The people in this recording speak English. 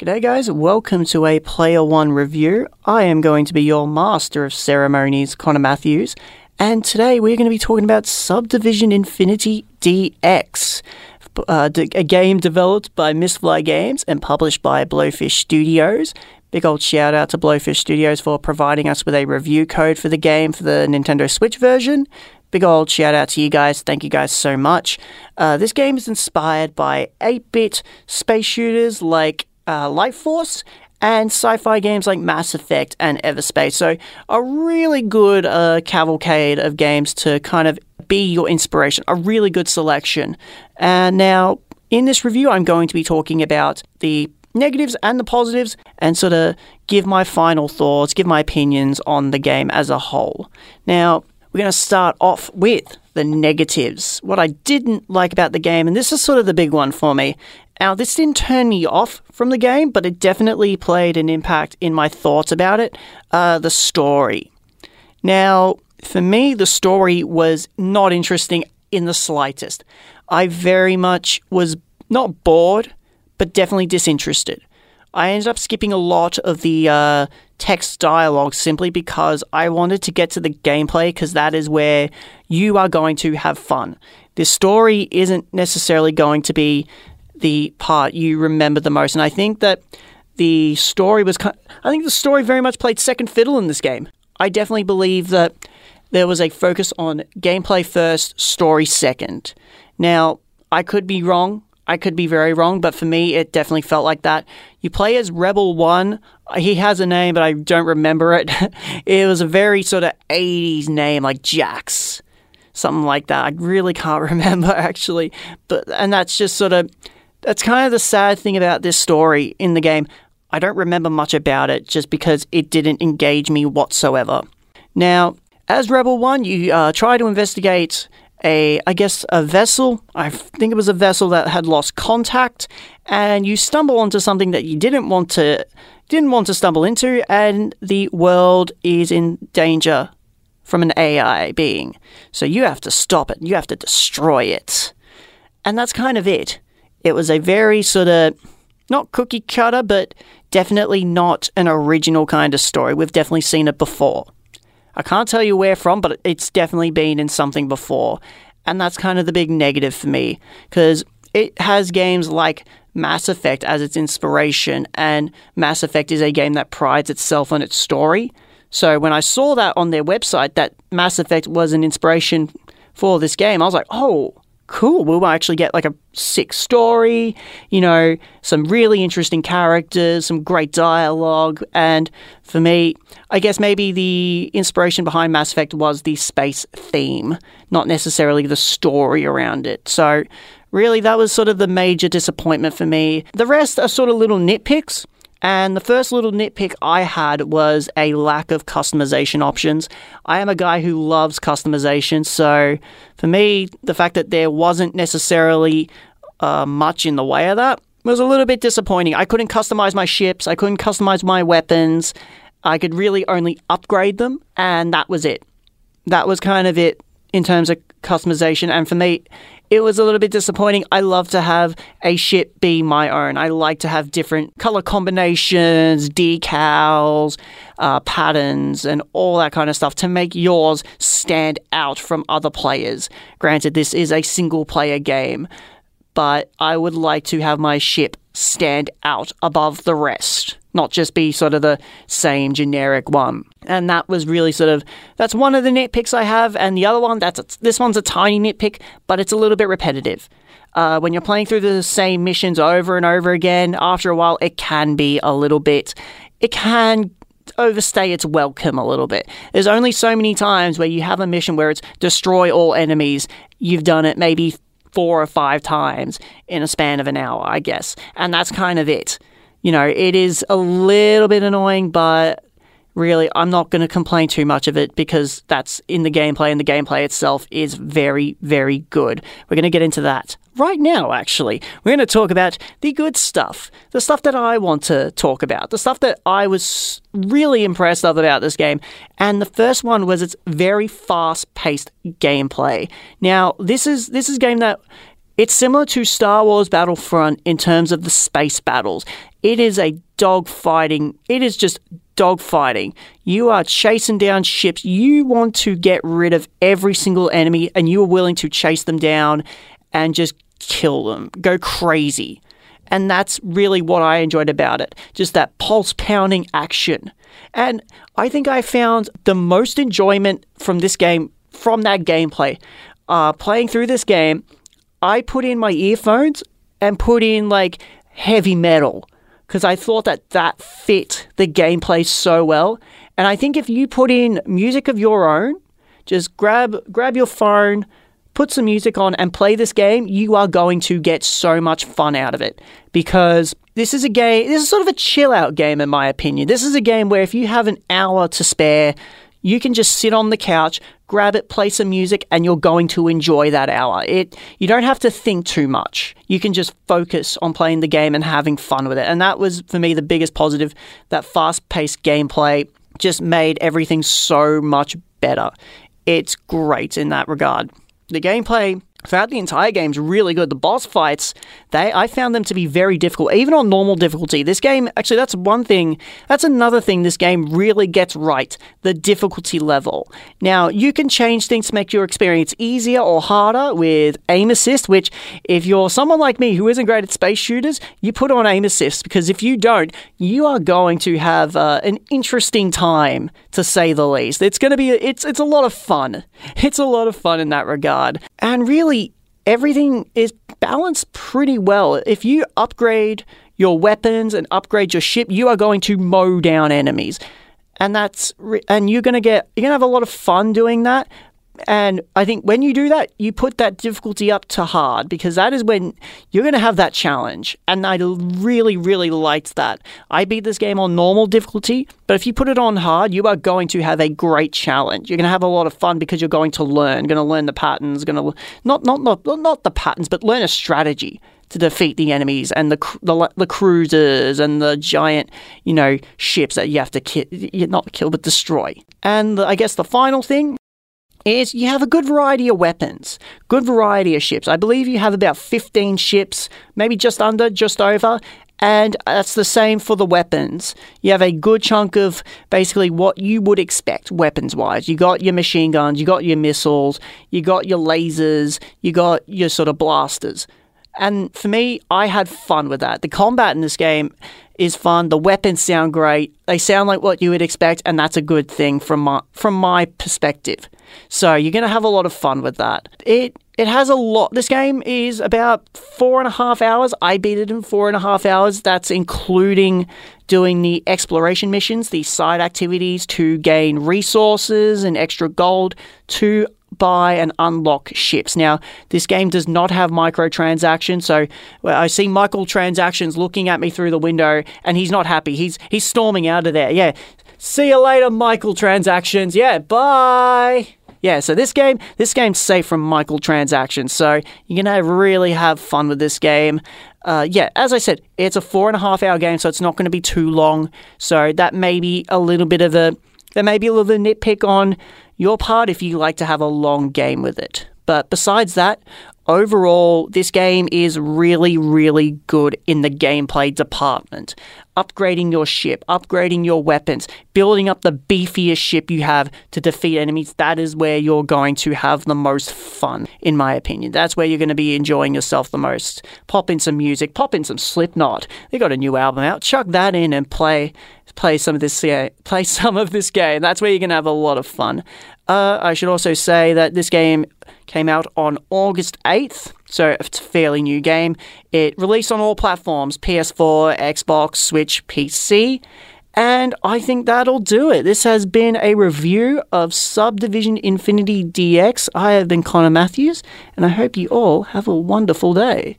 G'day, guys. Welcome to a Player One review. I am going to be your master of ceremonies, Connor Matthews, and today we're going to be talking about Subdivision Infinity DX, uh, a game developed by Mistfly Games and published by Blowfish Studios. Big old shout out to Blowfish Studios for providing us with a review code for the game for the Nintendo Switch version. Big old shout out to you guys. Thank you guys so much. Uh, this game is inspired by 8 bit space shooters like uh, Life Force and sci-fi games like Mass Effect and Everspace. So a really good uh, cavalcade of games to kind of be your inspiration. A really good selection. And now in this review, I'm going to be talking about the negatives and the positives and sort of give my final thoughts, give my opinions on the game as a whole. Now, we're going to start off with the negatives. What I didn't like about the game, and this is sort of the big one for me, now, this didn't turn me off from the game, but it definitely played an impact in my thoughts about it. Uh, the story. Now, for me, the story was not interesting in the slightest. I very much was not bored, but definitely disinterested. I ended up skipping a lot of the uh, text dialogue simply because I wanted to get to the gameplay because that is where you are going to have fun. This story isn't necessarily going to be the part you remember the most. And I think that the story was, kind. I think the story very much played second fiddle in this game. I definitely believe that there was a focus on gameplay first, story second. Now, I could be wrong. I could be very wrong, but for me, it definitely felt like that. You play as Rebel One. He has a name, but I don't remember it. it was a very sort of 80s name, like Jax, something like that. I really can't remember actually. But and that's just sort of that's kind of the sad thing about this story in the game. I don't remember much about it just because it didn't engage me whatsoever. Now, as Rebel One, you uh, try to investigate a, I guess, a vessel. I think it was a vessel that had lost contact, and you stumble onto something that you didn't want to didn't want to stumble into, and the world is in danger from an AI being. So you have to stop it. You have to destroy it, and that's kind of it. It was a very sort of not cookie cutter, but definitely not an original kind of story. We've definitely seen it before. I can't tell you where from, but it's definitely been in something before. And that's kind of the big negative for me because it has games like Mass Effect as its inspiration, and Mass Effect is a game that prides itself on its story. So when I saw that on their website that Mass Effect was an inspiration for this game, I was like, oh, cool, we'll actually get like a sick story, you know, some really interesting characters, some great dialogue. And for me, I guess maybe the inspiration behind Mass Effect was the space theme, not necessarily the story around it. So, really, that was sort of the major disappointment for me. The rest are sort of little nitpicks. And the first little nitpick I had was a lack of customization options. I am a guy who loves customization, so for me, the fact that there wasn't necessarily uh, much in the way of that was a little bit disappointing. I couldn't customize my ships, I couldn't customize my weapons, I could really only upgrade them, and that was it. That was kind of it in terms of customization, and for me, it was a little bit disappointing. I love to have a ship be my own. I like to have different color combinations, decals, uh, patterns, and all that kind of stuff to make yours stand out from other players. Granted, this is a single player game, but I would like to have my ship stand out above the rest not just be sort of the same generic one. And that was really sort of that's one of the nitpicks I have, and the other one that's this one's a tiny nitpick, but it's a little bit repetitive. Uh, when you're playing through the same missions over and over again, after a while, it can be a little bit. It can overstay its welcome a little bit. There's only so many times where you have a mission where it's destroy all enemies. You've done it maybe four or five times in a span of an hour, I guess. And that's kind of it you know, it is a little bit annoying, but really, I'm not going to complain too much of it because that's in the gameplay, and the gameplay itself is very, very good. We're going to get into that right now, actually. We're going to talk about the good stuff, the stuff that I want to talk about, the stuff that I was really impressed of about this game. And the first one was its very fast-paced gameplay. Now, this is this is a game that it's similar to Star Wars Battlefront in terms of the space battles. It is a dogfighting. It is just dogfighting. You are chasing down ships. You want to get rid of every single enemy, and you are willing to chase them down and just kill them. Go crazy. And that's really what I enjoyed about it. Just that pulse pounding action. And I think I found the most enjoyment from this game from that gameplay. Uh, playing through this game, I put in my earphones and put in like heavy metal because I thought that that fit the gameplay so well. And I think if you put in music of your own, just grab grab your phone, put some music on and play this game, you are going to get so much fun out of it because this is a game, this is sort of a chill out game in my opinion. This is a game where if you have an hour to spare, you can just sit on the couch, grab it, play some music, and you're going to enjoy that hour. It you don't have to think too much. You can just focus on playing the game and having fun with it. And that was for me the biggest positive. That fast-paced gameplay just made everything so much better. It's great in that regard. The gameplay throughout the entire game is really good. The boss fights, they I found them to be very difficult, even on normal difficulty. This game, actually, that's one thing. That's another thing this game really gets right: the difficulty level. Now, you can change things to make your experience easier or harder with aim assist. Which, if you're someone like me who isn't great at space shooters, you put on aim assist because if you don't, you are going to have uh, an interesting time, to say the least. It's going to be it's it's a lot of fun. It's a lot of fun in that regard, and really everything is balanced pretty well. If you upgrade your weapons and upgrade your ship, you are going to mow down enemies. And that's and you're going to get you're going to have a lot of fun doing that. And I think when you do that, you put that difficulty up to hard because that is when you're going to have that challenge. And I really, really liked that. I beat this game on normal difficulty, but if you put it on hard, you are going to have a great challenge. You're going to have a lot of fun because you're going to learn, going to learn the patterns, going to not not not not the patterns, but learn a strategy to defeat the enemies and the, the the cruisers and the giant, you know, ships that you have to kill, not kill but destroy. And I guess the final thing is you have a good variety of weapons, good variety of ships. I believe you have about 15 ships, maybe just under, just over, and that's the same for the weapons. You have a good chunk of basically what you would expect weapons wise. You got your machine guns, you got your missiles, you got your lasers, you got your sort of blasters. And for me, I had fun with that. The combat in this game is fun. The weapons sound great. They sound like what you would expect, and that's a good thing from my from my perspective. So you're going to have a lot of fun with that. It it has a lot. This game is about four and a half hours. I beat it in four and a half hours. That's including doing the exploration missions, the side activities to gain resources and extra gold to buy and unlock ships. Now, this game does not have microtransactions, so I see Michael transactions looking at me through the window, and he's not happy. He's he's storming out of there. Yeah, see you later, Michael transactions. Yeah, bye. Yeah, so this game, this game's safe from Michael transactions. so you're gonna really have fun with this game. Uh, yeah, as I said, it's a four and a half hour game, so it's not going to be too long. So that may be a little bit of a, there may be a little nitpick on your part if you like to have a long game with it. But besides that, overall, this game is really, really good in the gameplay department. Upgrading your ship, upgrading your weapons, building up the beefiest ship you have to defeat enemies, that is where you're going to have the most fun, in my opinion. That's where you're going to be enjoying yourself the most. Pop in some music, pop in some Slipknot. They got a new album out, chuck that in and play play some of this uh, play some of this game. That's where you're to have a lot of fun. Uh, I should also say that this game came out on August 8th, so it's a fairly new game. It released on all platforms PS4, Xbox, Switch, PC. And I think that'll do it. This has been a review of Subdivision Infinity DX. I have been Connor Matthews, and I hope you all have a wonderful day.